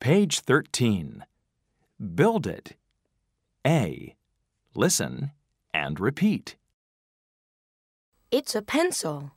Page 13. Build it. A. Listen and repeat. It's a pencil.